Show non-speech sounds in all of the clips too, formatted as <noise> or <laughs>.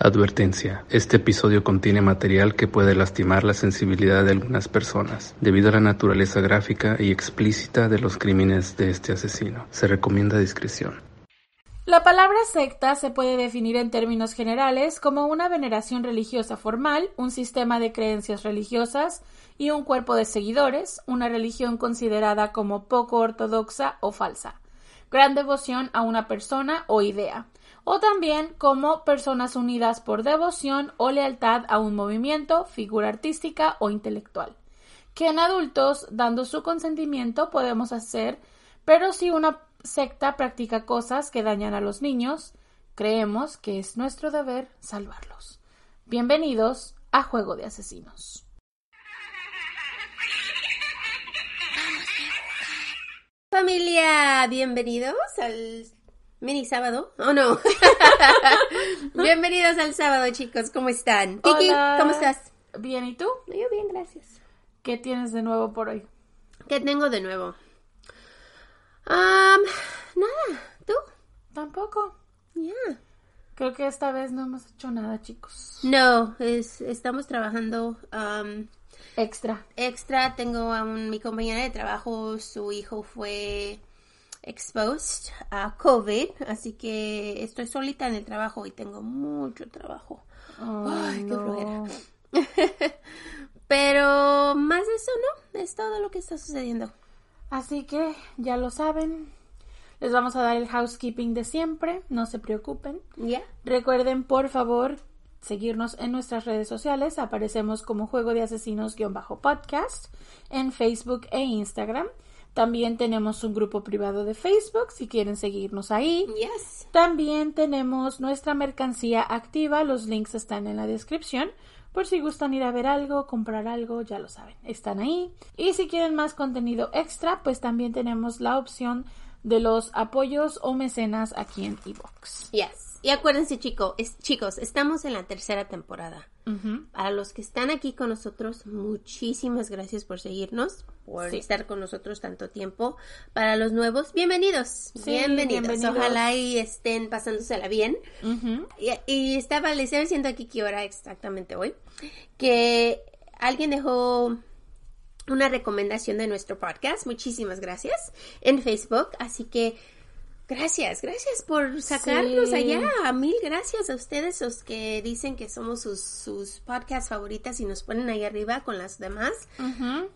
Advertencia: Este episodio contiene material que puede lastimar la sensibilidad de algunas personas, debido a la naturaleza gráfica y explícita de los crímenes de este asesino. Se recomienda discreción. La palabra secta se puede definir en términos generales como una veneración religiosa formal, un sistema de creencias religiosas y un cuerpo de seguidores, una religión considerada como poco ortodoxa o falsa, gran devoción a una persona o idea, o también como personas unidas por devoción o lealtad a un movimiento, figura artística o intelectual, que en adultos, dando su consentimiento, podemos hacer, pero si una secta practica cosas que dañan a los niños, creemos que es nuestro deber salvarlos. Bienvenidos a Juego de Asesinos. Familia, bienvenidos al mini sábado. Oh no. <laughs> bienvenidos al sábado, chicos. ¿Cómo están? Kiki, Hola. ¿cómo estás? Bien, ¿y tú? Yo bien, gracias. ¿Qué tienes de nuevo por hoy? ¿Qué tengo de nuevo? Um, nada. ¿Tú? Tampoco. Ya. Creo que esta vez no hemos hecho nada, chicos. No, es, estamos trabajando um, Extra. extra. Tengo a un- mi compañera de trabajo, su hijo fue exposed a COVID, así que estoy solita en el trabajo y tengo mucho trabajo. Ay, qué flojera. <laughs> Pero más de eso no, es todo lo que está sucediendo. Así que ya lo saben. Les vamos a dar el housekeeping de siempre. No se preocupen. ¿Ya? Recuerden, por favor, seguirnos en nuestras redes sociales. Aparecemos como Juego de Asesinos-podcast en Facebook e Instagram. También tenemos un grupo privado de Facebook si quieren seguirnos ahí. Yes. También tenemos nuestra mercancía activa. Los links están en la descripción. Por si gustan ir a ver algo, comprar algo, ya lo saben, están ahí. Y si quieren más contenido extra, pues también tenemos la opción de los apoyos o mecenas aquí en eBooks. Yes. Y acuérdense, chico, es- chicos, estamos en la tercera temporada. Para los que están aquí con nosotros, muchísimas gracias por seguirnos, por Sí. estar con nosotros tanto tiempo. Para los nuevos, bienvenidos. Sí, bienvenidos. bienvenidos. Ojalá y estén pasándosela bien. Y, y estaba, le estaba diciendo aquí que hora exactamente hoy, que alguien dejó una recomendación de nuestro podcast. Muchísimas gracias en Facebook. Así que gracias, gracias por sacarnos Sí. allá. Mil gracias a ustedes, los que dicen que somos sus, sus podcasts favoritas y nos ponen ahí arriba con las demás.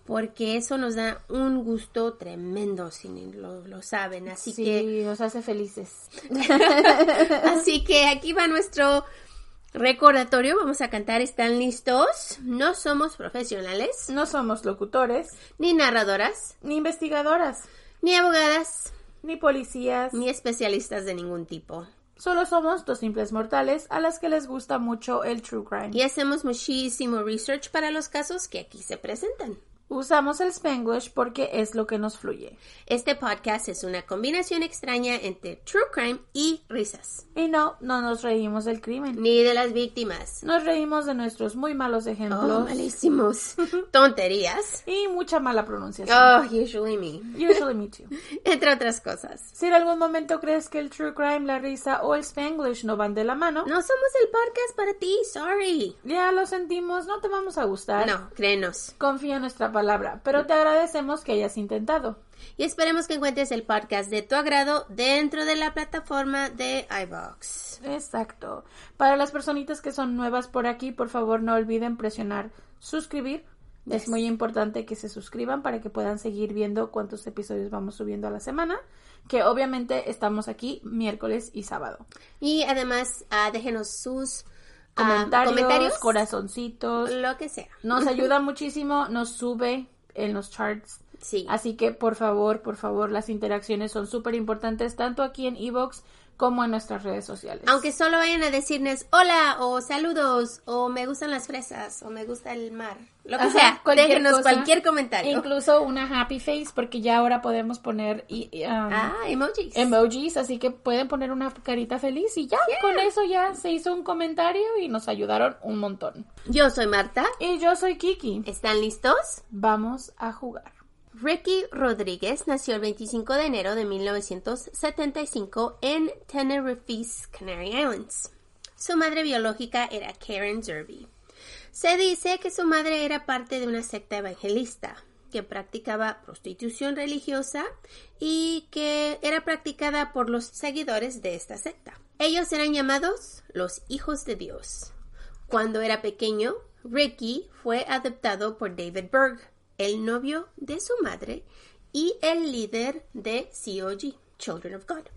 Porque eso nos da un gusto tremendo, si lo, lo saben. Así Sí, que nos hace felices. <laughs> Así que aquí va nuestro recordatorio. Vamos a cantar. ¿Están listos? No somos profesionales, No somos locutores, ni narradoras, ni investigadoras, ni abogadas, ni policías. ni especialistas de ningún tipo. Solo somos dos simples mortales a las que les gusta mucho el true crime. Y hacemos muchísimo research para los casos que aquí se presentan. Usamos el Spanglish porque es lo que nos fluye. Este podcast es una combinación extraña entre true crime y risas. Y no, no nos reímos del crimen. Ni de las víctimas. Nos reímos de nuestros muy malos Oh, ejemplos malísimos. <laughs> Tonterías. y mucha mala pronunciación. Oh, usually me. <laughs> Usually me too. <laughs> Entre otras cosas. Si en algún momento crees que el true crime, la risa o el Spanglish no van de la mano, No somos el podcast para ti, sorry. ya lo sentimos, no te vamos a gustar. No, créenos. Confía en nuestra palabra, pero te agradecemos que hayas intentado. Y esperemos que encuentres el podcast de tu agrado dentro de la plataforma de iVox. Exacto. Para las personitas que son nuevas por aquí, por favor no olviden presionar suscribir. Es muy importante que se suscriban para que puedan seguir viendo cuántos episodios vamos subiendo a la semana. Que obviamente estamos aquí miércoles y sábado. Y además, ah, déjenos sus ah, Comentarios, comentarios, corazoncitos. lo que sea. Nos <laughs> ayuda muchísimo, nos sube en los charts. Sí. Así que por favor, por favor, las interacciones son súper importantes tanto aquí en Evox como en nuestras redes sociales. Aunque solo vayan a decirnos hola o saludos o me gustan las fresas o me gusta el mar. Lo que Ajá, sea, cualquier déjenos cosa. cualquier comentario. Incluso una happy face, porque ya ahora podemos poner um, ah, emojis. emojis, así que pueden poner una carita feliz y ya, con eso ya se hizo un comentario y nos ayudaron un montón. Yo soy Marta. Y yo soy Kiki. ¿Están listos? Vamos a jugar. Ricky Rodríguez nació el 25 de enero de 1975 en Tenerife, Canary Islands. Su madre biológica era Karen Zerby. Se dice que su madre era parte de una secta evangelista que practicaba prostitución religiosa y que era practicada por los seguidores de esta secta. Ellos eran llamados los hijos de Dios. Cuando era pequeño, Ricky fue adoptado por David Berg, el novio de su madre y el líder de COG, Children of God.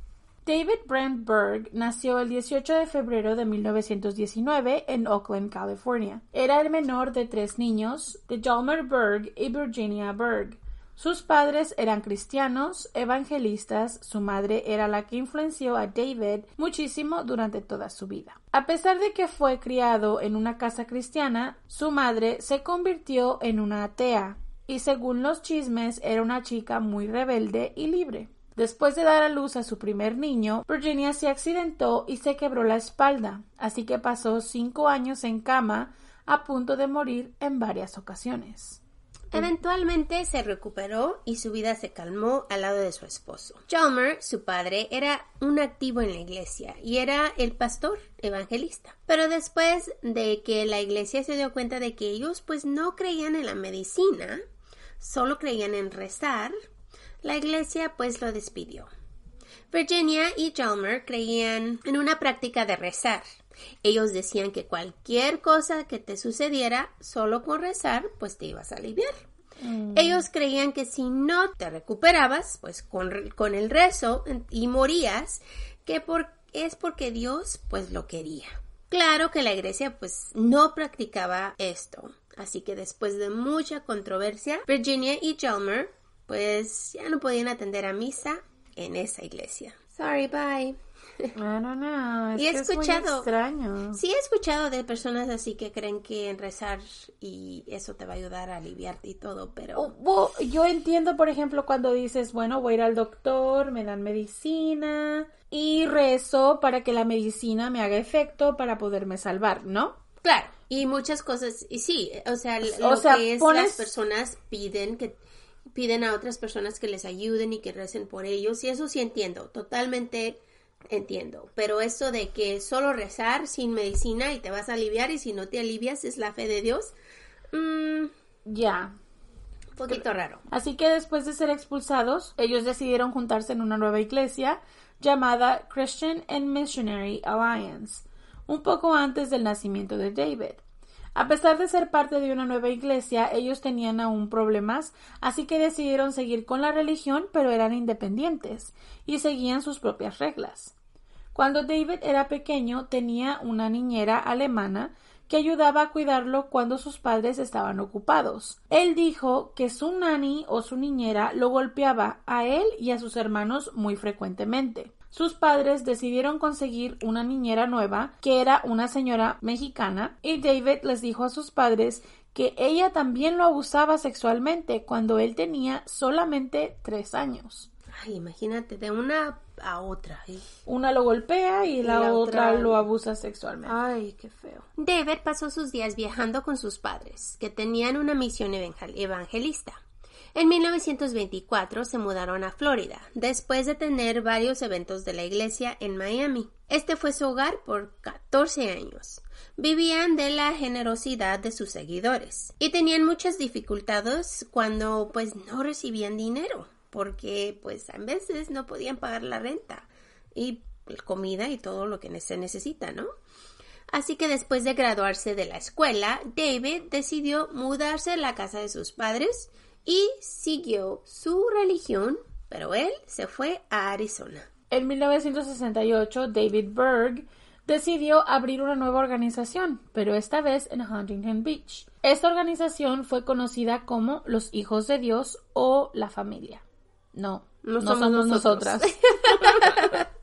David Brent Berg nació el 18 de febrero de 1919 en Oakland, California. Era el menor de tres niños, de Jalmer Berg y Virginia Berg. Sus padres eran cristianos, evangelistas, su madre era la que influenció a David muchísimo durante toda su vida. A pesar de que fue criado en una casa cristiana, su madre se convirtió en una atea y según los chismes era una chica muy rebelde y libre. Después de dar a luz a su primer niño, Virginia se accidentó y se quebró la espalda, así que pasó cinco años en cama a punto de morir en varias ocasiones. Eventualmente se recuperó y su vida se calmó al lado de su esposo. Chalmer, su padre, era un activo en la iglesia y era el pastor evangelista. Pero después de que la iglesia se dio cuenta de que ellos pues no creían en la medicina, solo creían en rezar, la iglesia pues lo despidió. Virginia y Chalmer creían en una práctica de rezar. Ellos decían que cualquier cosa que te sucediera solo con rezar, pues te ibas a aliviar. Mm. Ellos creían que si no te recuperabas, pues con, con el rezo y morías, que por, es porque Dios pues lo quería. Claro que la iglesia pues no practicaba esto. Así que después de mucha controversia, Virginia y Chalmer pues ya no podían atender a misa en esa iglesia. Sorry, bye. No, no, no. y he escuchado. extraño. Sí, he escuchado de personas así que creen que en rezar y eso te va a ayudar a aliviarte y todo, pero. Oh, yo entiendo, por ejemplo, cuando dices, bueno, voy a ir al doctor, me dan medicina y rezo para que la medicina me haga efecto para poderme salvar, ¿no? Claro. Y muchas cosas, y sí, o sea, lo que es las personas piden que piden a otras personas que les ayuden y que recen por ellos. Y eso sí entiendo, totalmente entiendo. Pero eso de que solo rezar sin medicina y te vas a aliviar y si no te alivias es la fe de Dios, mm, ya. Un poquito raro. Así que después de ser expulsados, ellos decidieron juntarse en una nueva iglesia llamada Christian and Missionary Alliance, un poco antes del nacimiento de David. A pesar de ser parte de una nueva iglesia, ellos tenían aún problemas, así que decidieron seguir con la religión, pero eran independientes y seguían sus propias reglas. Cuando David era pequeño, tenía una niñera alemana que ayudaba a cuidarlo cuando sus padres estaban ocupados. Él dijo que su nani o su niñera lo golpeaba a él y a sus hermanos muy frecuentemente sus padres decidieron conseguir una niñera nueva, que era una señora mexicana, y David les dijo a sus padres que ella también lo abusaba sexualmente cuando él tenía solamente tres años. Ay, imagínate, de una a otra. ¿eh? Una lo golpea y, la, otra... lo abusa sexualmente. Ay, qué feo. David pasó sus días viajando con sus padres, que tenían una misión evangelista. En 1924 se mudaron a Florida, después de tener varios eventos de la iglesia en Miami. Este fue su hogar por 14 años. Vivían de la generosidad de sus seguidores y tenían muchas dificultades cuando pues no recibían dinero, porque pues a veces no podían pagar la renta y comida y todo lo que se necesita, ¿no? Así que después de graduarse de la escuela, David decidió mudarse a la casa de sus padres y siguió su religión, pero él se fue a Arizona. En 1968, David Berg decidió abrir una nueva organización, pero esta vez en Huntington Beach. Esta organización fue conocida como los Hijos de Dios o la familia. No, no, somos, nosotras. <laughs>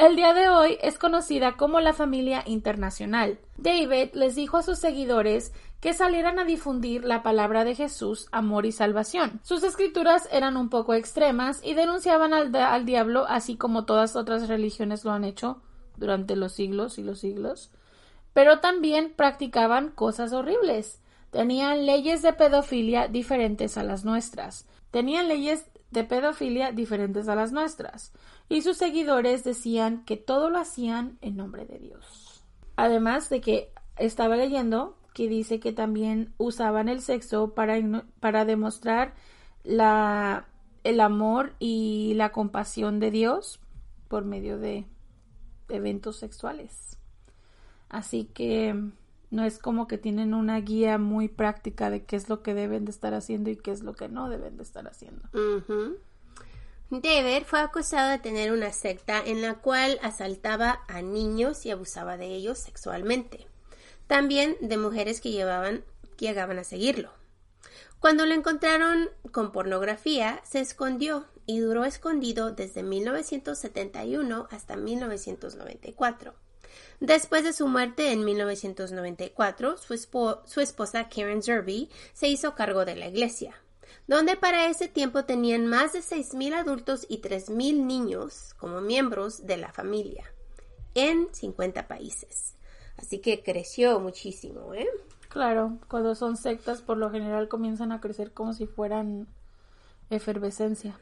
El día de hoy es conocida como la familia internacional. David les dijo a sus seguidores que salieran a difundir la palabra de Jesús, amor y salvación. Sus escrituras eran un poco extremas y denunciaban al, diablo, así como todas otras religiones lo han hecho durante los siglos y los siglos, pero también practicaban cosas horribles. Tenían leyes de pedofilia diferentes a las nuestras. Tenían leyes de pedofilia diferentes a las nuestras. Y sus seguidores decían que todo lo hacían en nombre de Dios. Además de que estaba leyendo que dice que también usaban el sexo para, para demostrar la, el amor y la compasión de Dios por medio de eventos sexuales. Así que no es como que tienen una guía muy práctica de qué es lo que deben de estar haciendo y qué es lo que no deben de estar haciendo. David fue acusado de tener una secta en la cual asaltaba a niños y abusaba de ellos sexualmente. También de mujeres que llevaban, que llegaban a seguirlo. Cuando lo encontraron con pornografía, se escondió y duró escondido desde 1971 hasta 1994. Después de su muerte en 1994, su, esposa Karen Zerby se hizo cargo de la iglesia donde para ese tiempo tenían más de 6.000 adultos y 3.000 niños como miembros de la familia en 50 países. Así que creció muchísimo, ¿eh? Claro, cuando son sectas por lo general comienzan a crecer como si fueran efervescencia.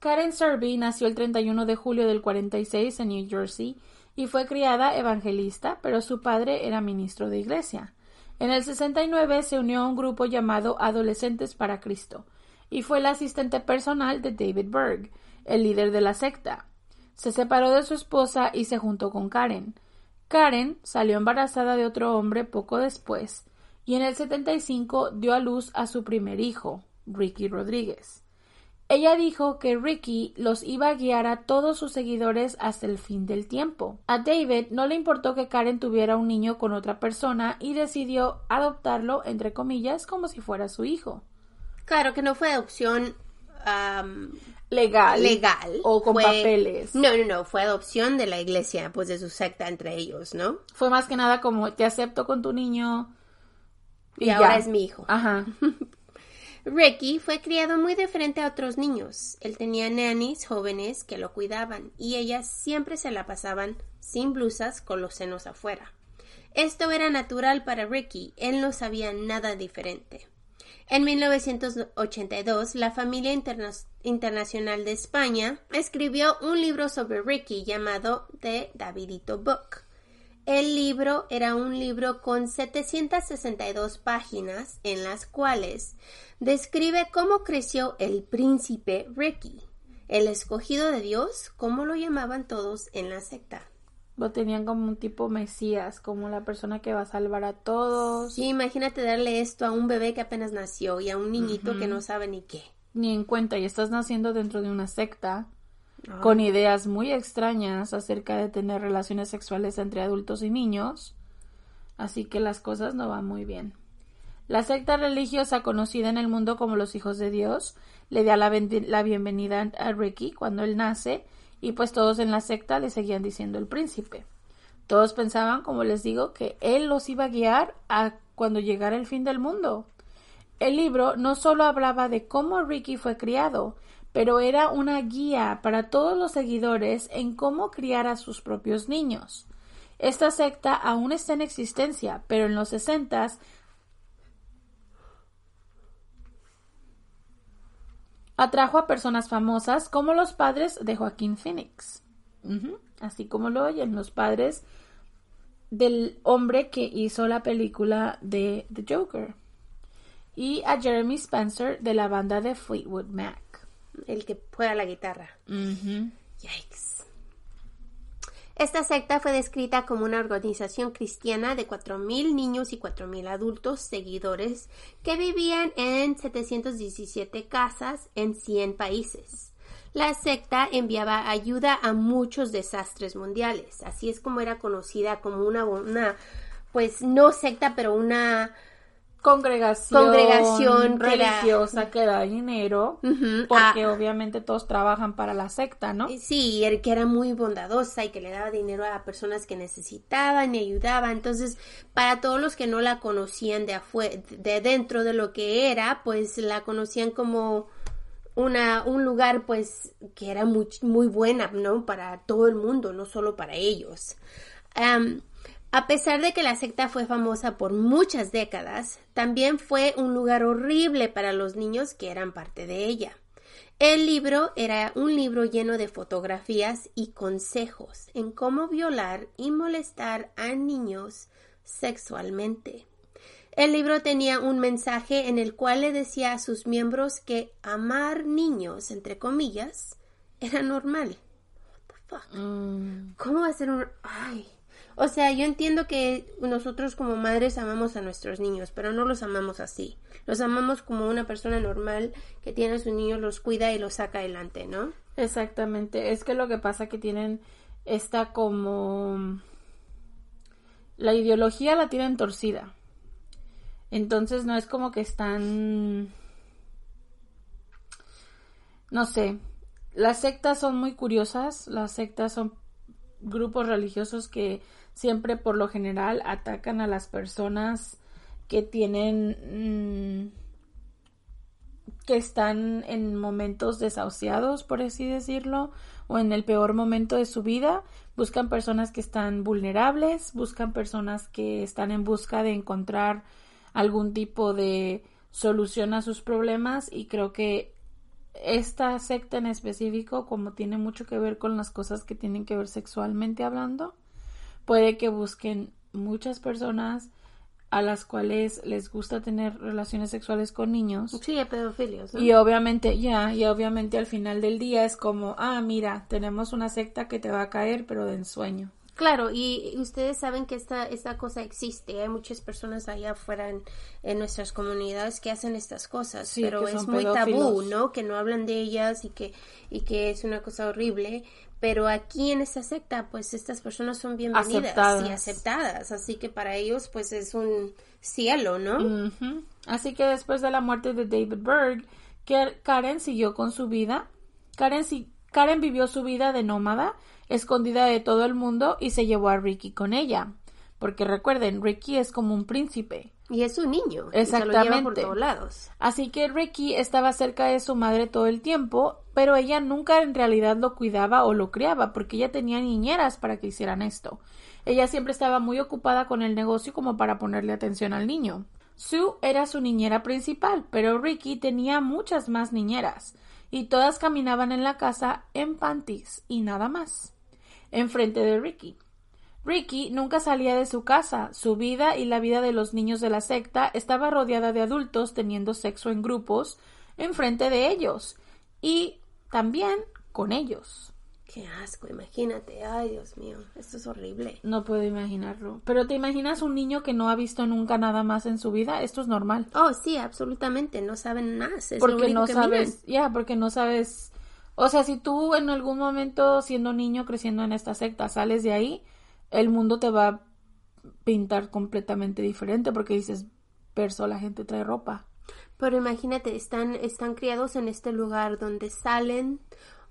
Karen Serby nació el 31 de julio del 46 en New Jersey y fue criada evangelista, pero su padre era ministro de iglesia. En el 69 se unió a un grupo llamado Adolescentes para Cristo y fue el asistente personal de David Berg, el líder de la secta. Se separó de su esposa y se juntó con Karen. Karen salió embarazada de otro hombre poco después y en el 75 dio a luz a su primer hijo, Ricky Rodríguez. Ella dijo que Ricky los iba a guiar a todos sus seguidores hasta el fin del tiempo. A David no le importó que Karen tuviera un niño con otra persona y decidió adoptarlo, entre comillas, como si fuera su hijo. Claro que no fue adopción legal. Legal. O con papeles. No, no, no. Fue adopción de la iglesia, pues de su secta entre ellos, ¿no? Fue más que nada como te acepto con tu niño. Y, ahora es mi hijo. Ajá. <laughs> Ricky fue criado muy diferente a otros niños. Él tenía nannies jóvenes que lo cuidaban y ellas siempre se la pasaban sin blusas con los senos afuera. Esto era natural para Ricky, él no sabía nada diferente. En 1982, la familia internacional de España escribió un libro sobre Ricky llamado The Davidito Book. El libro era un libro con 762 páginas en las cuales describe cómo creció el príncipe Ricky, el escogido de Dios, como lo llamaban todos en la secta. Lo tenían como un tipo mesías, como la persona que va a salvar a todos. Sí, imagínate darle esto a un bebé que apenas nació y a un niñito que no sabe ni qué. Ni en cuenta, y estás naciendo dentro de una secta con ideas muy extrañas acerca de tener relaciones sexuales entre adultos y niños. Así que las cosas no van muy bien. La secta religiosa conocida en el mundo como los hijos de Dios le da la, la, bienvenida a Ricky cuando él nace y pues todos en la secta le seguían diciendo el príncipe. Todos pensaban, como les digo, que él los iba a guiar a cuando llegara el fin del mundo. El libro no solo hablaba de cómo Ricky fue criado, pero era una guía para todos los seguidores en cómo criar a sus propios niños. Esta secta aún está en existencia, pero en los sesentas atrajo a personas famosas como los padres de Joaquín Phoenix, así como lo oyen los padres del hombre que hizo la película de The Joker, y a Jeremy Spencer de la banda de Fleetwood Mac el que juega la guitarra. Yikes. Esta secta fue descrita como una organización cristiana de 4.000 niños y 4.000 adultos seguidores que vivían en 717 casas en 100 países. La secta enviaba ayuda a muchos desastres mundiales. Así es como era conocida como una, una pues no secta, pero una congregación, congregación religiosa que, da dinero, porque ah. obviamente todos trabajan para la secta, ¿no? Sí, que era muy bondadosa y que le daba dinero a personas que necesitaban y ayudaba. Entonces, para todos los que no la conocían de afuera, de dentro de lo que era, pues la conocían como una, un lugar pues que era muy, muy buena, ¿no? Para todo el mundo, no solo para ellos. A pesar de que la secta fue famosa por muchas décadas, también fue un lugar horrible para los niños que eran parte de ella. El libro era un libro lleno de fotografías y consejos en cómo violar y molestar a niños sexualmente. El libro tenía un mensaje en el cual le decía a sus miembros que amar niños, entre comillas, era normal. What the fuck? Mm. ¿Cómo va a ser un... Ay. O sea, yo entiendo que nosotros como madres amamos a nuestros niños, pero no los amamos así. Los amamos como una persona normal que tiene a sus niños, los cuida y los saca adelante, ¿no? Exactamente. Es que lo que pasa que tienen esta como... La ideología la tienen torcida. Entonces no es como que están... No sé. Las sectas son muy curiosas. Las sectas son grupos religiosos que siempre por lo general atacan a las personas que tienen... mm, que están en momentos desahuciados, por así decirlo, o en el peor momento de su vida. Buscan personas que están vulnerables, buscan personas que están en busca de encontrar algún tipo de solución a sus problemas y creo que esta secta en específico, como tiene mucho que ver con las cosas que tienen que ver sexualmente hablando, puede que busquen muchas personas a las cuales les gusta tener relaciones sexuales con niños. Sí, a pedofilios. ¿no? Y obviamente, ya, y obviamente al final del día es como, ah, mira, tenemos una secta que te va a caer, pero de ensueño. Claro, y ustedes saben que esta, esta cosa existe. Hay muchas personas allá afuera en, en nuestras comunidades que hacen estas cosas, Sí, pero es muy tabú. ¿no? Que no hablan de ellas y que, y que es una cosa horrible. Pero aquí en esta secta, pues estas personas son bienvenidas Aceptadas. y aceptadas. Así que para ellos, pues es un cielo, ¿no? Así que después de la muerte de David Berg, Karen siguió con su vida. Karen, si- Karen vivió su vida de nómada, escondida de todo el mundo, y se llevó a Ricky con ella. Porque recuerden, Ricky es como un príncipe. Y es un niño. se lo lleva por Exactamente. todos lados. Así que Ricky estaba cerca de su madre todo el tiempo, pero ella nunca en realidad lo cuidaba o lo criaba, porque ella tenía niñeras para que hicieran esto. Ella siempre estaba muy ocupada con el negocio como para ponerle atención al niño. Sue era su niñera principal, pero Ricky tenía muchas más niñeras, y todas caminaban en la casa en panties y nada más, enfrente de Ricky. Ricky nunca salía de su casa. Su vida y la vida de los niños de la secta estaba rodeada de adultos teniendo sexo en grupos enfrente de ellos y también con ellos. Qué asco, imagínate. Ay, Dios mío, esto es horrible. No puedo imaginarlo. Pero ¿te imaginas un niño que no ha visto nunca nada más en su vida? Esto es normal. Oh, sí, absolutamente. No saben más. Es lo porque único no que sabes, ya, porque no sabes. O sea, si tú en algún momento siendo niño creciendo en esta secta sales de ahí, el mundo te va a pintar completamente diferente porque dices, perso, la gente trae ropa. Pero imagínate, están, están criados en este lugar donde salen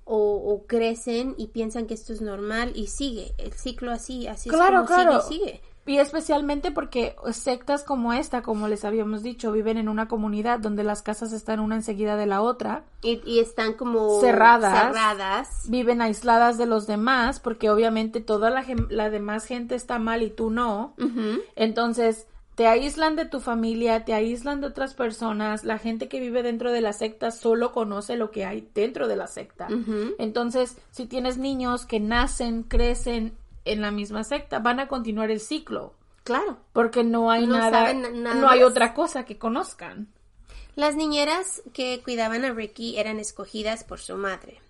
o, o crecen y piensan que esto es normal y sigue el ciclo así, así Claro, es como claro. sigue. Y especialmente porque sectas como esta, como les habíamos dicho, viven en una comunidad donde las casas están una enseguida de la otra, Y, y están como Cerradas. cerradas. viven aisladas de los demás, porque obviamente toda la, la demás gente está mal y tú no. Entonces, te aíslan de tu familia, te aíslan de otras personas, la gente que vive dentro de la secta solo conoce lo que hay dentro de la secta. Entonces, si tienes niños que nacen, crecen en la misma secta, van a continuar el ciclo, Claro. porque no hay No nada, nada no hay otra cosa que conozcan. Las niñeras que cuidaban a Ricky eran escogidas por su madre.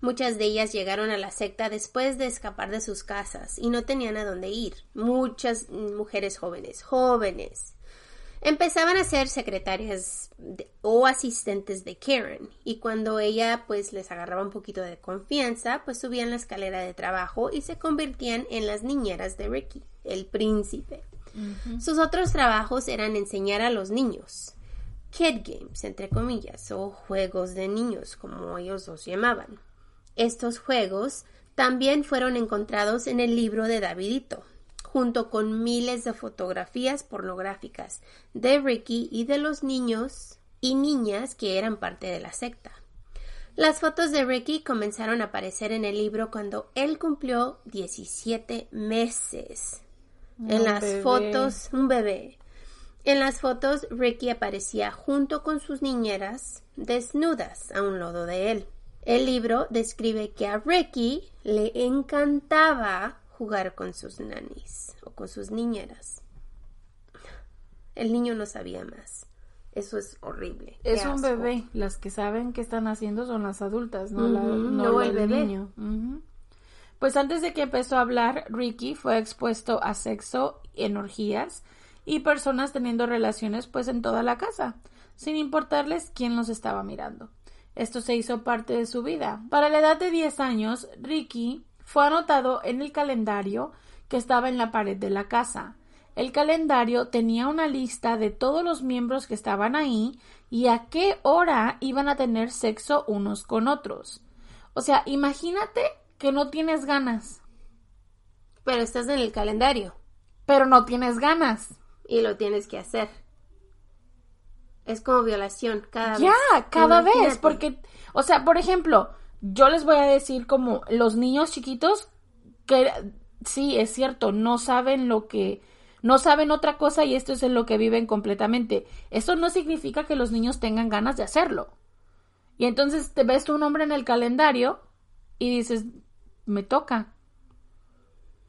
Muchas de ellas llegaron a la secta después de escapar de sus casas y no tenían a dónde ir. Muchas mujeres jóvenes, jóvenes. Empezaban a ser secretarias de- o asistentes de Karen y cuando ella pues les agarraba un poquito de confianza pues subían la escalera de trabajo y se convertían en las niñeras de Ricky, el príncipe. Sus otros trabajos eran enseñar a los niños kid games, entre comillas, o juegos de niños, como ellos los llamaban. Estos juegos también fueron encontrados en el libro de Davidito, junto con miles de fotografías pornográficas de Ricky y de los niños y niñas que eran parte de la secta. Las fotos de Ricky comenzaron a aparecer en el libro cuando él cumplió 17 meses. en las bebé. fotos, un bebé. En las fotos, Ricky aparecía junto con sus niñeras desnudas a un lodo de él. El libro describe que a Ricky le encantaba jugar con sus nanis o con sus niñeras. El niño no sabía más. Eso es horrible. Es un bebé. Las que saben qué están haciendo son las adultas, no, no, el, bebé. niño. Pues antes de que empezó a hablar, Ricky fue expuesto a sexo en orgías y personas teniendo relaciones pues en toda la casa, sin importarles quién los estaba mirando. Esto se hizo parte de su vida. Para la edad de 10 años, Ricky fue anotado en el calendario que estaba en la pared de la casa. El calendario tenía una lista de todos los miembros que estaban ahí y a qué hora iban a tener sexo unos con otros. O sea, imagínate que no tienes ganas. Pero estás en el calendario. Pero no tienes ganas. Y lo tienes que hacer. Es como violación cada vez. Ya, cada vez. Porque, o sea, por ejemplo, yo les voy a decir como los niños chiquitos que sí, es cierto, no saben lo que no saben otra cosa y esto es en lo que viven completamente. Eso no significa que los niños tengan ganas de hacerlo. Y entonces te ves tu nombre en el calendario y dices, me toca.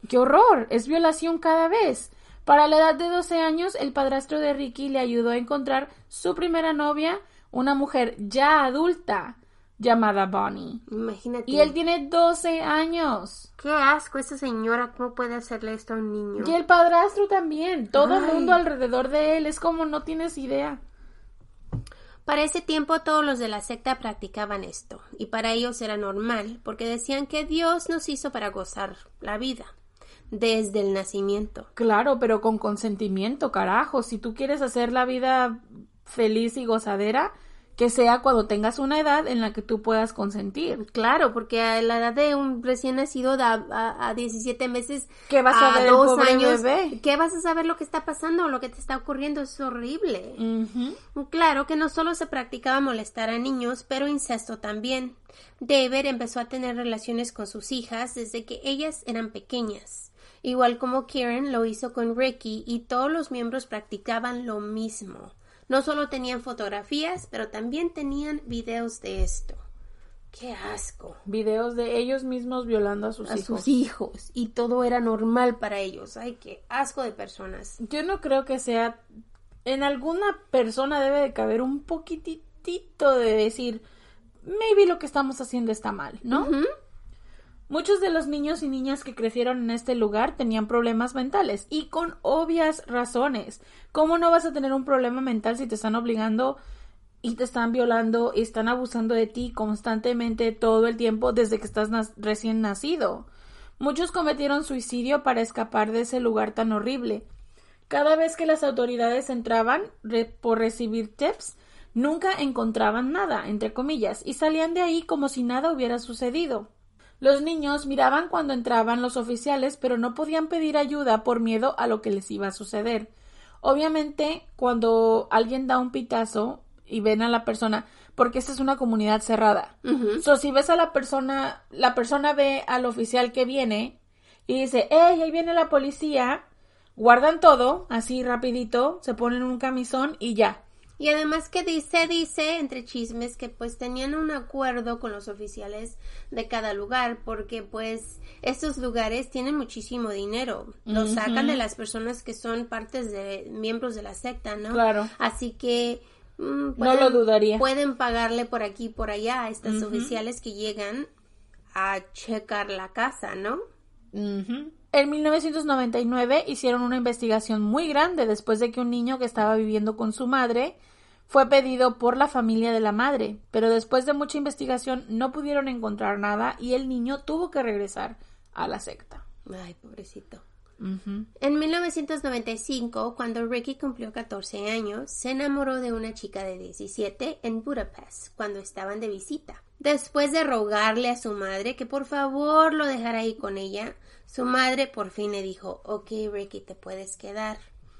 ¡Qué horror! Es violación cada vez. Para la edad de 12 años, el padrastro de Ricky le ayudó a encontrar su primera novia, una mujer ya adulta, llamada Bonnie. Imagínate. Y él tiene 12 años. Qué asco esa señora, ¿cómo puede hacerle esto a un niño? Y el padrastro también. Todo el mundo alrededor de él es como no tienes idea. Para ese tiempo todos los de la secta practicaban esto, y para ellos era normal, porque decían que Dios nos hizo para gozar la vida desde el nacimiento. Claro, pero con consentimiento, carajo. Si tú quieres hacer la vida feliz y gozadera, que sea cuando tengas una edad en la que tú puedas consentir. Claro, porque a la edad de un recién nacido a, a, 17 meses, ¿qué vas a, ver dos años, bebé? ¿qué vas a saber lo que está pasando o lo que te está ocurriendo? Es horrible. Claro que no solo se practicaba molestar a niños, pero incesto también. David empezó a tener relaciones con sus hijas desde que ellas eran pequeñas. Igual como Kieran lo hizo con Ricky y todos los miembros practicaban lo mismo. No solo tenían fotografías, pero también tenían videos de esto. ¡Qué asco! Videos de ellos mismos violando a sus hijos. A sus hijos. Y todo era normal para ellos. ¡Ay, qué asco de personas! Yo no creo que sea... En alguna persona debe de caber un poquitito de decir, maybe lo que estamos haciendo está mal, ¿no? Muchos de los niños y niñas que crecieron en este lugar tenían problemas mentales y con obvias razones. ¿Cómo no vas a tener un problema mental si te están obligando y te están violando y están abusando de ti constantemente todo el tiempo desde que estás recién nacido? Muchos cometieron suicidio para escapar de ese lugar tan horrible. Cada vez que las autoridades entraban por recibir tips, nunca encontraban nada, entre comillas, y salían de ahí como si nada hubiera sucedido. Los niños miraban cuando entraban los oficiales, pero no podían pedir ayuda por miedo a lo que les iba a suceder. Obviamente, cuando alguien da un pitazo y ven a la persona, porque esta es una comunidad cerrada. So, si ves a la persona, la persona ve al oficial que viene y dice, ¡Ey, ahí viene la policía! Guardan todo, así rapidito, se ponen un camisón y ya. Y además que dice, dice entre chismes que pues tenían un acuerdo con los oficiales de cada lugar porque pues estos lugares tienen muchísimo dinero. Lo sacan de las personas que son partes de miembros de la secta, ¿no? Claro. Así que mm, no lo dudaría. Pueden pagarle por aquí y por allá a estos oficiales que llegan a checar la casa, ¿no? En 1999 hicieron una investigación muy grande después de que un niño que estaba viviendo con su madre fue pedido por la familia de la madre, pero después de mucha investigación no pudieron encontrar nada y el niño tuvo que regresar a la secta. Ay, pobrecito. En 1995, cuando Ricky cumplió 14 años, se enamoró de una chica de 17 en Budapest cuando estaban de visita. Después de rogarle a su madre que por favor lo dejara ahí con ella, su madre por fin le dijo, ok Ricky, te puedes quedar.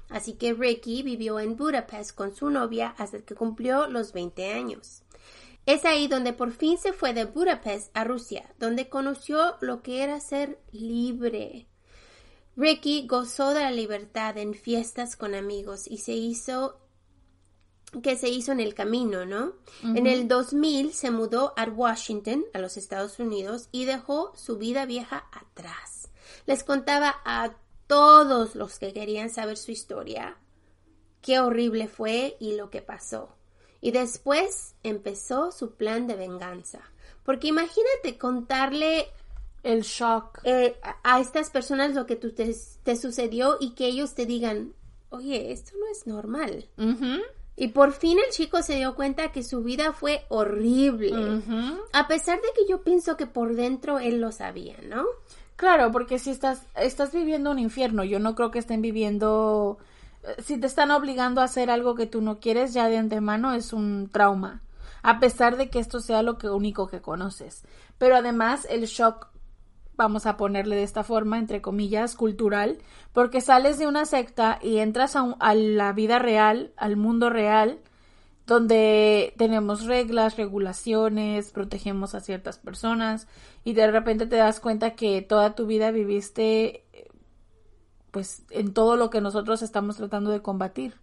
Así que Ricky vivió en Budapest con su novia hasta que cumplió los 20 años. Es ahí donde por fin se fue de Budapest a Rusia, donde conoció lo que era ser libre. Ricky gozó de la libertad en fiestas con amigos y se hizo que se hizo en el camino, ¿no? En el 2000 se mudó a Washington, a los Estados Unidos, y dejó su vida vieja atrás. Les contaba a todos los que querían saber su historia qué horrible fue y lo que pasó. Y después empezó su plan de venganza. Porque imagínate contarle el shock eh, a estas personas lo que te, te, sucedió y que ellos te digan, oye, esto no es normal. Y por fin el chico se dio cuenta que su vida fue horrible. A pesar de que yo pienso que por dentro él lo sabía, ¿no? Claro, porque si estás, estás viviendo un infierno, yo no creo que estén viviendo... Eh, si te están obligando a hacer algo que tú no quieres, ya de antemano es un trauma. A pesar de que esto sea lo que único que conoces. Pero además el shock vamos a ponerle de esta forma, entre comillas, cultural, porque sales de una secta y entras a, la vida real, al mundo real, donde tenemos reglas, regulaciones, protegemos a ciertas personas y de repente te das cuenta que toda tu vida viviste pues en todo lo que nosotros estamos tratando de combatir.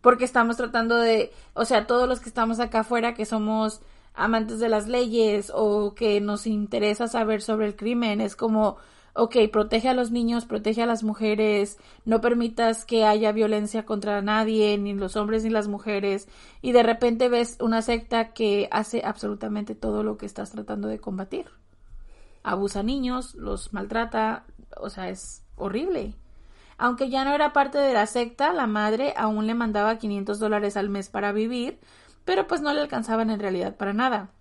Porque estamos tratando de, o sea, todos los que estamos acá afuera que somos amantes de las leyes o que nos interesa saber sobre el crimen. Es como, ok, protege a los niños, protege a las mujeres, no permitas que haya violencia contra nadie, ni los hombres ni las mujeres, y de repente ves una secta que hace absolutamente todo lo que estás tratando de combatir. Abusa a niños, los maltrata, o sea, es horrible. Aunque ya no era parte de la secta, la madre aún le mandaba 500 dólares al mes para vivir, pero pues no le alcanzaban en realidad para nada.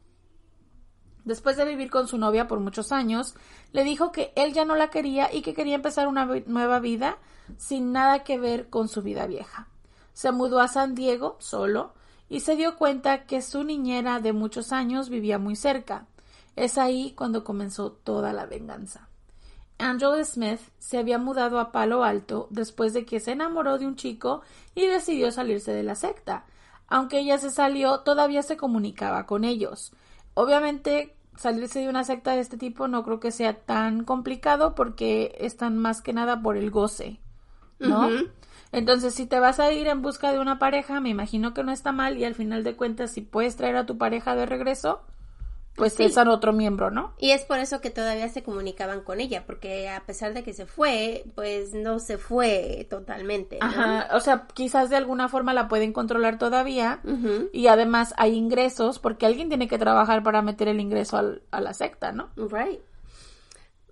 Después de vivir con su novia por muchos años, le dijo que él ya no la quería y que quería empezar una nueva vida sin nada que ver con su vida vieja. Se mudó a San Diego solo y se dio cuenta que su niñera de muchos años vivía muy cerca. Es ahí cuando comenzó toda la venganza. Angela Smith se había mudado a Palo Alto después de que se enamoró de un chico y decidió salirse de la secta. Aunque ella se salió, todavía se comunicaba con ellos. Obviamente, salirse de una secta de este tipo no creo que sea tan complicado porque están más que nada por el goce, ¿no? Entonces, si te vas a ir en busca de una pareja, me imagino que no está mal y al final de cuentas, si puedes traer a tu pareja de regreso, pues sí. es otro miembro, ¿no? Y es por eso que todavía se comunicaban con ella, porque a pesar de que se fue, pues no se fue totalmente. Ajá, o sea, quizás de alguna forma la pueden controlar todavía y además hay ingresos, porque alguien tiene que trabajar para meter el ingreso a la secta, ¿no? Right.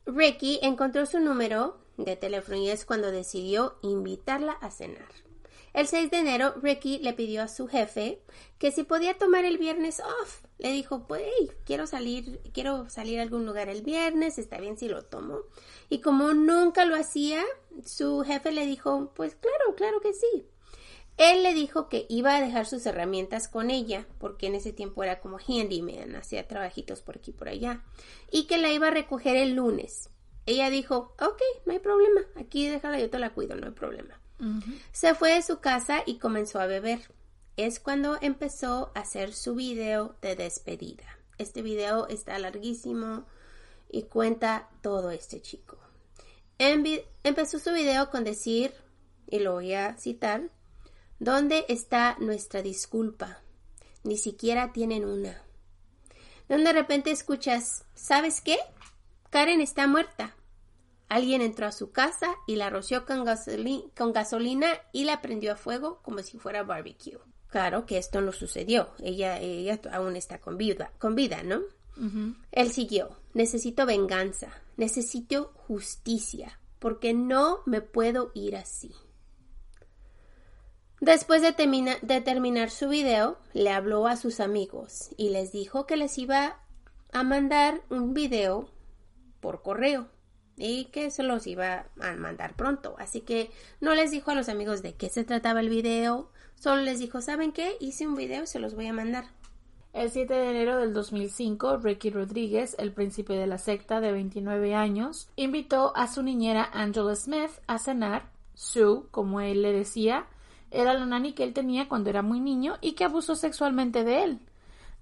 Ricky encontró su número de teléfono y es cuando decidió invitarla a cenar. El 6 de enero, Ricky le pidió a su jefe que si podía tomar el viernes off. Le dijo, pues, quiero salir, quiero salir a algún lugar el viernes, está bien si lo tomo. Y como nunca lo hacía, su jefe le dijo, pues claro, claro que sí. Él le dijo que iba a dejar sus herramientas con ella, porque en ese tiempo era como handyman, hacía trabajitos por aquí y por allá, y que la iba a recoger el lunes. Ella dijo, ok, no hay problema, aquí déjala, yo te la cuido, no hay problema. Se fue de su casa y comenzó a beber. Es cuando empezó a hacer su video de despedida. Este video está larguísimo y cuenta todo este chico. empezó su video con decir, y lo voy a citar, ¿dónde está nuestra disculpa? Ni siquiera tienen una. De repente escuchas, ¿sabes qué? Karen está muerta. Alguien entró a su casa y la roció con, gasolina y la prendió a fuego como si fuera barbecue. Claro que esto no sucedió. Ella, ella aún está con vida, con vida ¿no? Él siguió. Necesito venganza. Necesito justicia. Porque no me puedo ir así. Después de, de, terminar su video, le habló a sus amigos y les dijo que les iba a mandar un video por correo y que se los iba a mandar pronto. Así que no les dijo a los amigos de qué se trataba el video, solo les dijo, ¿saben qué? Hice un video se los voy a mandar. El 7 de enero del 2005, Ricky Rodríguez, el príncipe de la secta de 29 años, invitó a su niñera Angela Smith a cenar. Sue, como él le decía, era la nani que él tenía cuando era muy niño y que abusó sexualmente de él.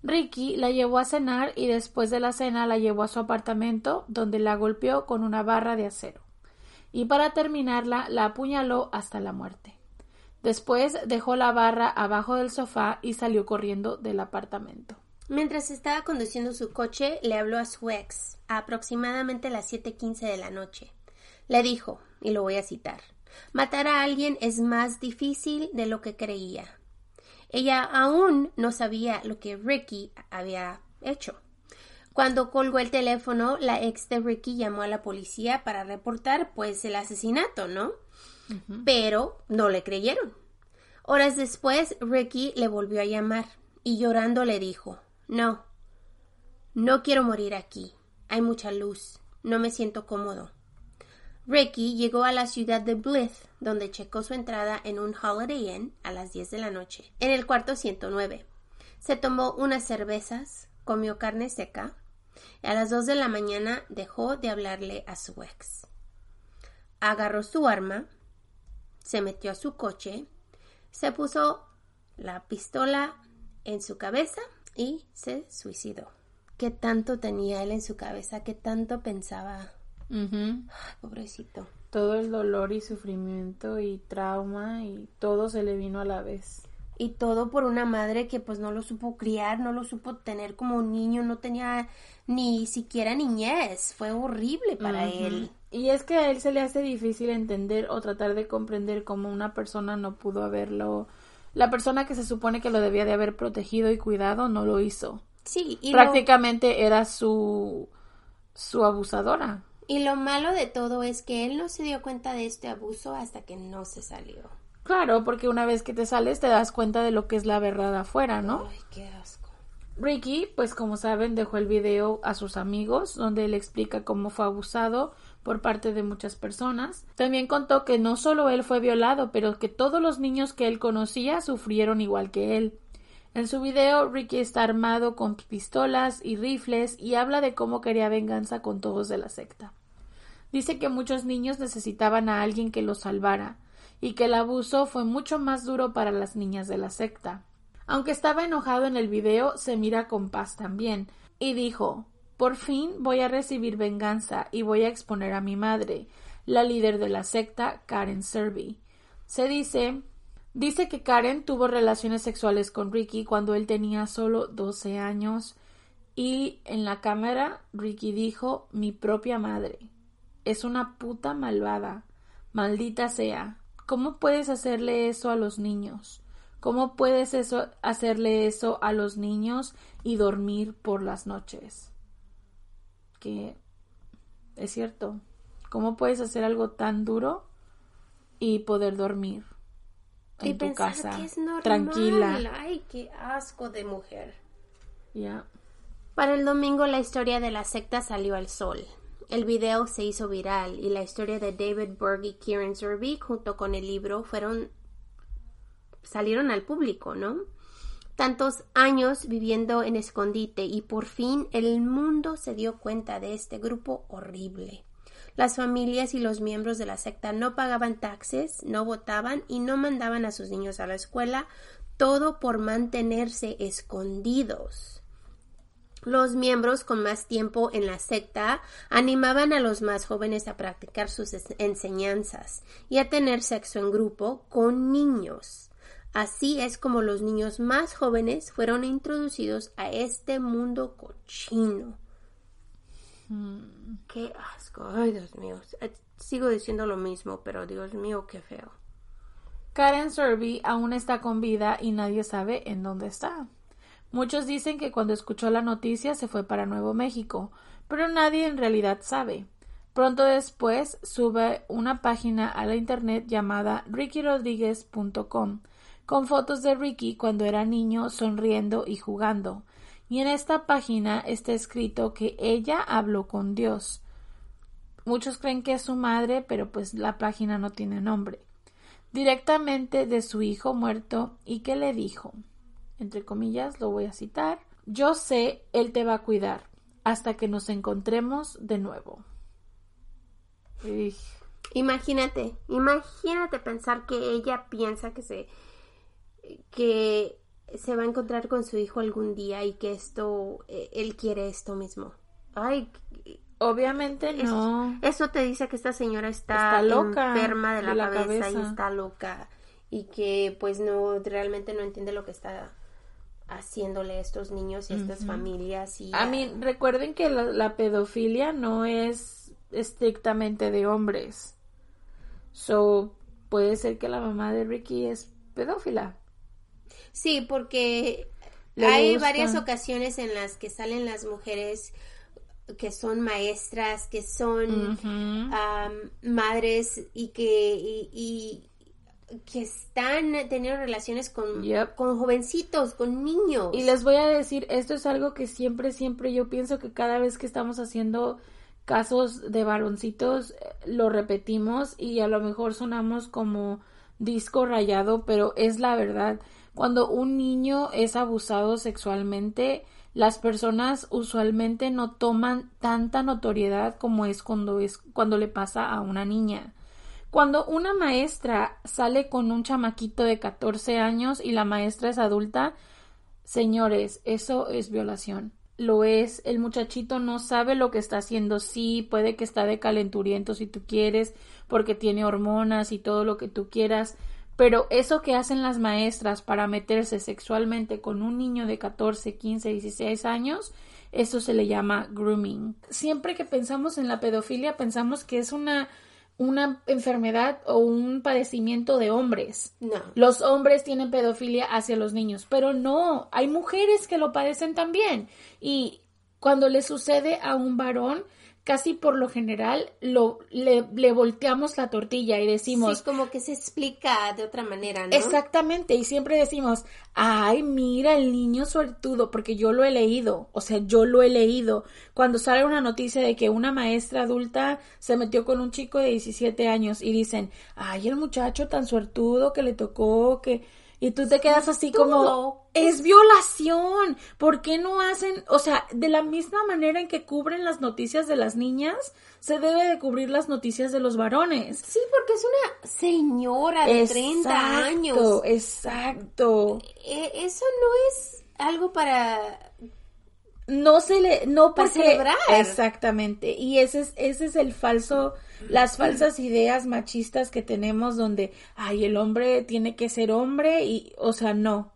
Ricky la llevó a cenar y después de la cena la llevó a su apartamento donde la golpeó con una barra de acero. y para terminarla la apuñaló hasta la muerte. Después dejó la barra abajo del sofá y salió corriendo del apartamento. Mientras estaba conduciendo su coche, le habló a su ex, a aproximadamente las 7:15 de la noche. Le dijo, y lo voy a citar, matar a alguien es más difícil de lo que creía. Ella aún no sabía lo que Ricky había hecho. Cuando colgó el teléfono, la ex de Ricky llamó a la policía para reportar pues el asesinato, ¿no? Pero no le creyeron. Horas después, Ricky le volvió a llamar y llorando le dijo No, no quiero morir aquí. Hay mucha luz. No me siento cómodo. Ricky llegó a la ciudad de Blythe, donde checó su entrada en un Holiday Inn a las 10 de la noche, en el cuarto 109. Se tomó unas cervezas, comió carne seca, y a las 2 de la mañana dejó de hablarle a su ex. Agarró su arma, se metió a su coche, se puso la pistola en su cabeza y se suicidó. ¿Qué tanto tenía él en su cabeza? ¿Qué tanto pensaba? Pobrecito. Todo el dolor y sufrimiento y trauma y todo se le vino a la vez. Y todo por una madre que pues no lo supo criar, no lo supo tener como un niño, no tenía ni siquiera niñez. Fue horrible para él. Y es que a él se le hace difícil entender o tratar de comprender cómo una persona no pudo haberlo. La persona que se supone que lo debía de haber protegido y cuidado no lo hizo. Sí, y prácticamente era su su abusadora. Y lo malo de todo es que él no se dio cuenta de este abuso hasta que no se salió. Claro, porque una vez que te sales te das cuenta de lo que es la verdad afuera, ¿no? Ay, qué asco. Ricky, pues como saben, dejó el video a sus amigos donde él explica cómo fue abusado por parte de muchas personas. También contó que no solo él fue violado, pero que todos los niños que él conocía sufrieron igual que él. En su video, Ricky está armado con pistolas y rifles y habla de cómo quería venganza con todos de la secta. Dice que muchos niños necesitaban a alguien que los salvara y que el abuso fue mucho más duro para las niñas de la secta. Aunque estaba enojado en el video, se mira con paz también y dijo Por fin voy a recibir venganza y voy a exponer a mi madre, la líder de la secta, Karen Serby. Se dice Dice que Karen tuvo relaciones sexuales con Ricky cuando él tenía solo 12 años y en la cámara Ricky dijo mi propia madre. Es una puta malvada. Maldita sea. ¿Cómo puedes hacerle eso a los niños? ¿Cómo puedes eso, hacerle eso a los niños y dormir por las noches? Que es cierto. ¿Cómo puedes hacer algo tan duro y poder dormir? en tu casa, tranquila. Ay, qué asco de mujer. Ya. Para el domingo la historia de la secta salió al sol. El video se hizo viral y la historia de David Berg y Kieran Zerbeek junto con el libro fueron salieron al público, ¿no? Tantos años viviendo en escondite y por fin el mundo se dio cuenta de este grupo horrible. Las familias y los miembros de la secta no pagaban taxes, no votaban y no mandaban a sus niños a la escuela, todo por mantenerse escondidos. Los miembros con más tiempo en la secta animaban a los más jóvenes a practicar sus enseñanzas y a tener sexo en grupo con niños. Así es como los niños más jóvenes fueron introducidos a este mundo cochino. Qué asco. Ay, Dios mío. Eh, sigo diciendo lo mismo, pero Dios mío, qué feo. Karen Serby aún está con vida y nadie sabe en dónde está. Muchos dicen que cuando escuchó la noticia se fue para Nuevo México, pero nadie en realidad sabe. Pronto después sube una página a la internet llamada rickyrodriguez.com con fotos de Ricky cuando era niño sonriendo y jugando y en esta página está escrito que ella habló con Dios. Muchos creen que es su madre, pero pues la página no tiene nombre. Directamente de su hijo muerto y que le dijo, entre comillas, lo voy a citar, yo sé, él te va a cuidar hasta que nos encontremos de nuevo. Imagínate, imagínate pensar que ella piensa que se que se va a encontrar con su hijo algún día y que esto, eh, él quiere esto mismo. Ay, Obviamente no. Eso, te dice que esta señora está, loca enferma de la, cabeza, y está loca y que pues no realmente no entiende lo que está haciéndole a estos niños y a estas familias y a mí recuerden que la, pedofilia no es estrictamente de hombres. So puede ser que la mamá de Ricky es pedófila. Sí porque hay varias ocasiones en las que salen las mujeres que son maestras, que son madres y que, y, que están teniendo relaciones con, con jovencitos, con niños. Y les voy a decir, esto es algo que siempre, siempre yo pienso que cada vez que estamos haciendo casos de varoncitos, eh, lo repetimos y a lo mejor sonamos como disco rayado, pero es la verdad. Cuando un niño es abusado sexualmente, las personas usualmente no toman tanta notoriedad como es cuando es cuando le pasa a una niña. Cuando una maestra sale con un chamaquito de 14 años y la maestra es adulta, señores, eso es violación. Lo es, el muchachito no sabe lo que está haciendo, sí, puede que está de calenturiento si tú quieres, porque tiene hormonas y todo lo que tú quieras, pero eso que hacen las maestras para meterse sexualmente con un niño de 14, 15, 16 años, eso se le llama grooming. Siempre que pensamos en la pedofilia, pensamos que es una una enfermedad o un padecimiento de hombres. No. Los hombres tienen pedofilia hacia los niños, pero no, hay mujeres que lo padecen también. Y cuando le sucede a un varón, casi por lo general lo, le, le, volteamos la tortilla y decimos... Sí, como que se explica de otra manera, ¿no? Exactamente, y siempre decimos, ay, mira el niño suertudo, porque yo lo he leído, o sea, yo lo he leído. Cuando sale una noticia de que una maestra adulta se metió con un chico de 17 años y dicen, ay, el muchacho tan suertudo que le tocó, que y tú te quedas así como, es violación. ¿Por qué no hacen, o sea, de la misma manera en que cubren las noticias de las niñas, se debe de cubrir las noticias de los varones? Sí, porque es una señora de 30 años. Exacto. E, eso no es algo para no se le no para celebrar. exactamente y ese es ese es el falso las falsas ideas machistas que tenemos donde, ay, el hombre tiene que ser hombre y, o sea, no.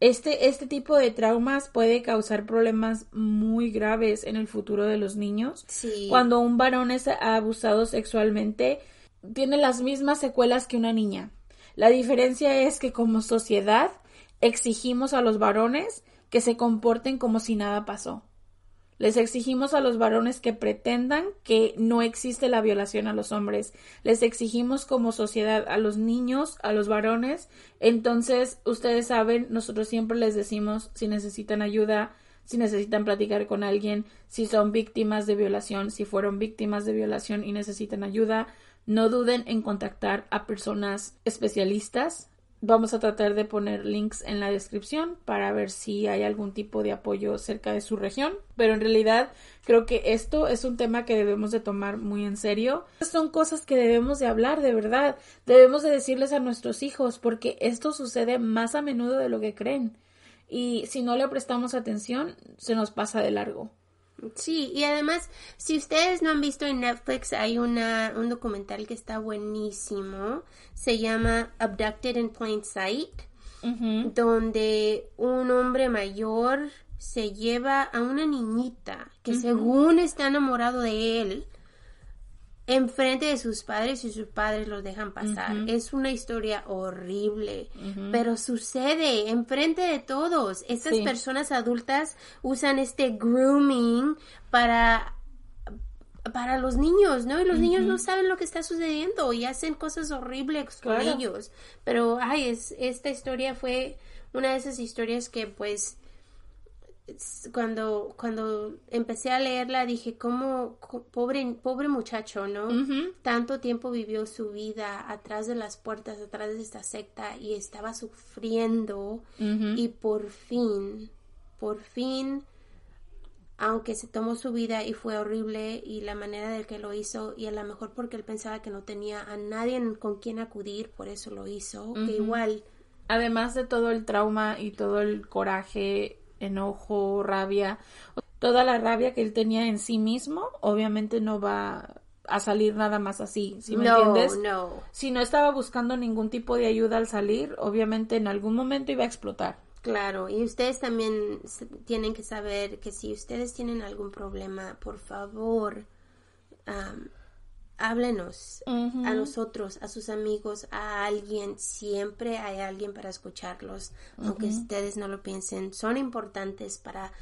Este, este tipo de traumas puede causar problemas muy graves en el futuro de los niños. Sí. Cuando un varón es abusado sexualmente, tiene las mismas secuelas que una niña. La diferencia es que como sociedad exigimos a los varones que se comporten como si nada pasó. Les exigimos a los varones que pretendan que no existe la violación a los hombres. Les exigimos como sociedad a los niños, a los varones. Entonces, ustedes saben, nosotros siempre les decimos si necesitan ayuda, si necesitan platicar con alguien, si son víctimas de violación, si fueron víctimas de violación y necesitan ayuda, no duden en contactar a personas especialistas Vamos a tratar de poner links en la descripción para ver si hay algún tipo de apoyo cerca de su región, pero en realidad creo que esto es un tema que debemos de tomar muy en serio. Son cosas que debemos de hablar de verdad, debemos de decirles a nuestros hijos porque esto sucede más a menudo de lo que creen y si no le prestamos atención se nos pasa de largo. Sí, y además, si ustedes no han visto en Netflix, hay una, un documental que está buenísimo. Se llama Abducted in Plain Sight, donde un hombre mayor se lleva a una niñita que según está enamorado de él enfrente de sus padres y sus padres los dejan pasar. Es una historia horrible, pero sucede enfrente de todos. Estas personas adultas usan este grooming para para los niños, ¿no? Y los niños no saben lo que está sucediendo y hacen cosas horribles con ellos. Pero, ay, es, esta historia fue una de esas historias que, pues, cuando, cuando empecé a leerla dije, ¿cómo, pobre, pobre muchacho, ¿no? Tanto tiempo vivió su vida atrás de las puertas, atrás de esta secta y estaba sufriendo y por fin, por fin, aunque se tomó su vida y fue horrible y la manera de que lo hizo y a lo mejor porque él pensaba que no tenía a nadie con quien acudir, por eso lo hizo, que igual... Además de todo el trauma y todo el coraje enojo, rabia. toda la rabia que él tenía en sí mismo, obviamente no va a salir nada más así, ¿sí me no, entiendes? no. Si no estaba buscando ningún tipo de ayuda al salir, obviamente en algún momento iba a explotar. Claro, y ustedes también tienen que saber que si ustedes tienen algún problema, por favor, háblenos a nosotros, a sus amigos, a alguien. Siempre hay alguien para escucharlos, aunque ustedes no lo piensen. Son importantes para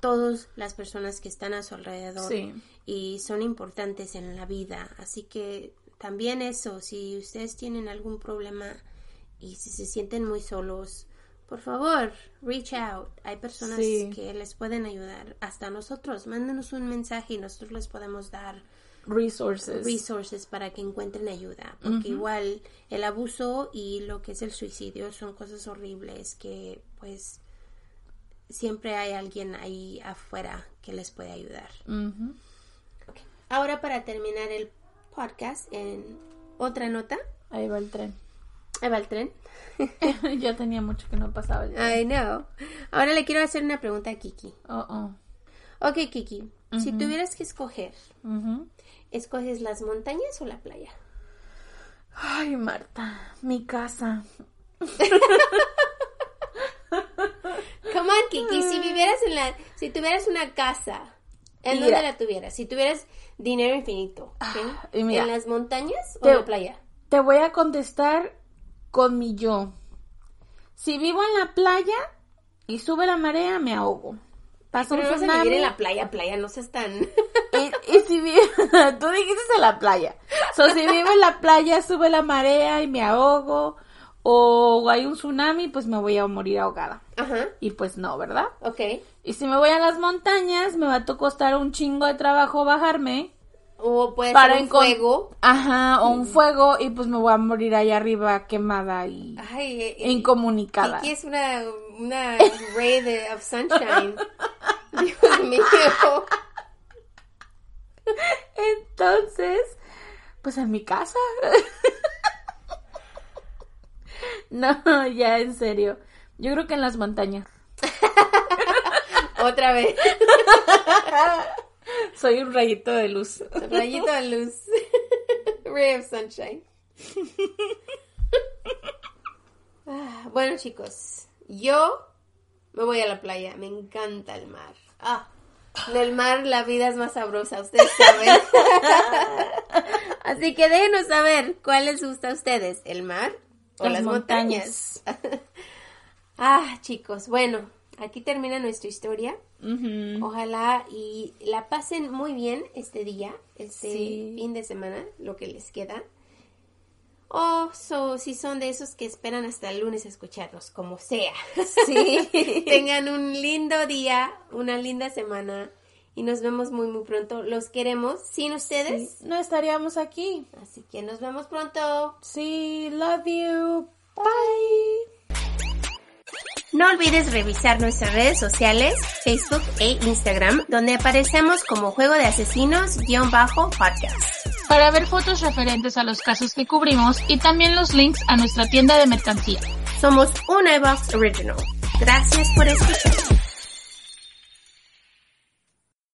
todas las personas que están a su alrededor Sí. y son importantes en la vida. Así que también eso, si ustedes tienen algún problema y si se sienten muy solos, por favor, reach out. Hay personas Sí. que les pueden ayudar. Hasta nosotros, mándenos un mensaje y nosotros les podemos dar Resources. resources para que encuentren ayuda. Porque igual el abuso y lo que es el suicidio son cosas horribles que pues siempre hay alguien ahí afuera que les puede ayudar. Ujú. Ahora para terminar el podcast en otra nota. Ahí va el tren. Ahí va el tren. <laughs> ya tenía mucho que no pasaba el tren. I know. Ahora le quiero hacer una pregunta a Kiki. Oh, oh. Ok, Kiki. Si tuvieras que escoger. ¿escoges las montañas o la playa? Ay, Marta, mi casa. Come on, Kiki. Si vivieras en la... Si tuvieras una casa, ¿en Mira. dónde la tuvieras? Si tuvieras dinero infinito, mira. ¿En las montañas o en la playa? Te voy a contestar con mi yo. Si vivo en la playa y sube la marea, me ahogo. Pasa un Pero no vas a tsunami. vivir en la playa, playa, no seas tan... Y, y si vivo, <laughs> tú dijiste en la playa. So, si vivo en la playa, sube la marea y me ahogo. O hay un tsunami, pues me voy a morir ahogada. Ajá, Y pues no, ¿verdad? ok. Y si me voy a las montañas, me va a costar un chingo de trabajo bajarme. O puede Para ser un fuego. Ajá, o un fuego y pues me voy a morir allá arriba quemada y Ay, eh, eh, incomunicada. Kiki es una, una <laughs> ray de, of sunshine. Dios mío. Entonces, pues en mi casa. <laughs> no, ya en serio. Yo creo que en las montañas. <laughs> Otra vez. <laughs> Soy un rayito de luz. Rayito de luz. <laughs> Ray of sunshine. Ah, bueno, chicos, yo me voy a la playa. Me encanta el mar. Ah, en el mar la vida es más sabrosa, ustedes saben. <laughs> Así que déjenos saber cuál les gusta a ustedes, el mar o Las las, montañas. ah, chicos, bueno, aquí termina nuestra historia. Ojalá y la pasen muy bien este día, este Sí. fin de semana, lo que les queda. O so, si son de esos que esperan hasta el lunes a escucharnos, como sea. Sí. <laughs> Tengan un lindo día, una linda semana y nos vemos muy muy pronto. Los queremos sin ustedes. No estaríamos aquí. Así que nos vemos pronto. Sí, love you. Bye. No olvides revisar nuestras redes sociales, Facebook e Instagram, donde aparecemos como Juego de Asesinos-podcast. Para ver fotos referentes a los casos que cubrimos y también los links a nuestra tienda de mercancía. Somos un iBox Original. Gracias por escuchar.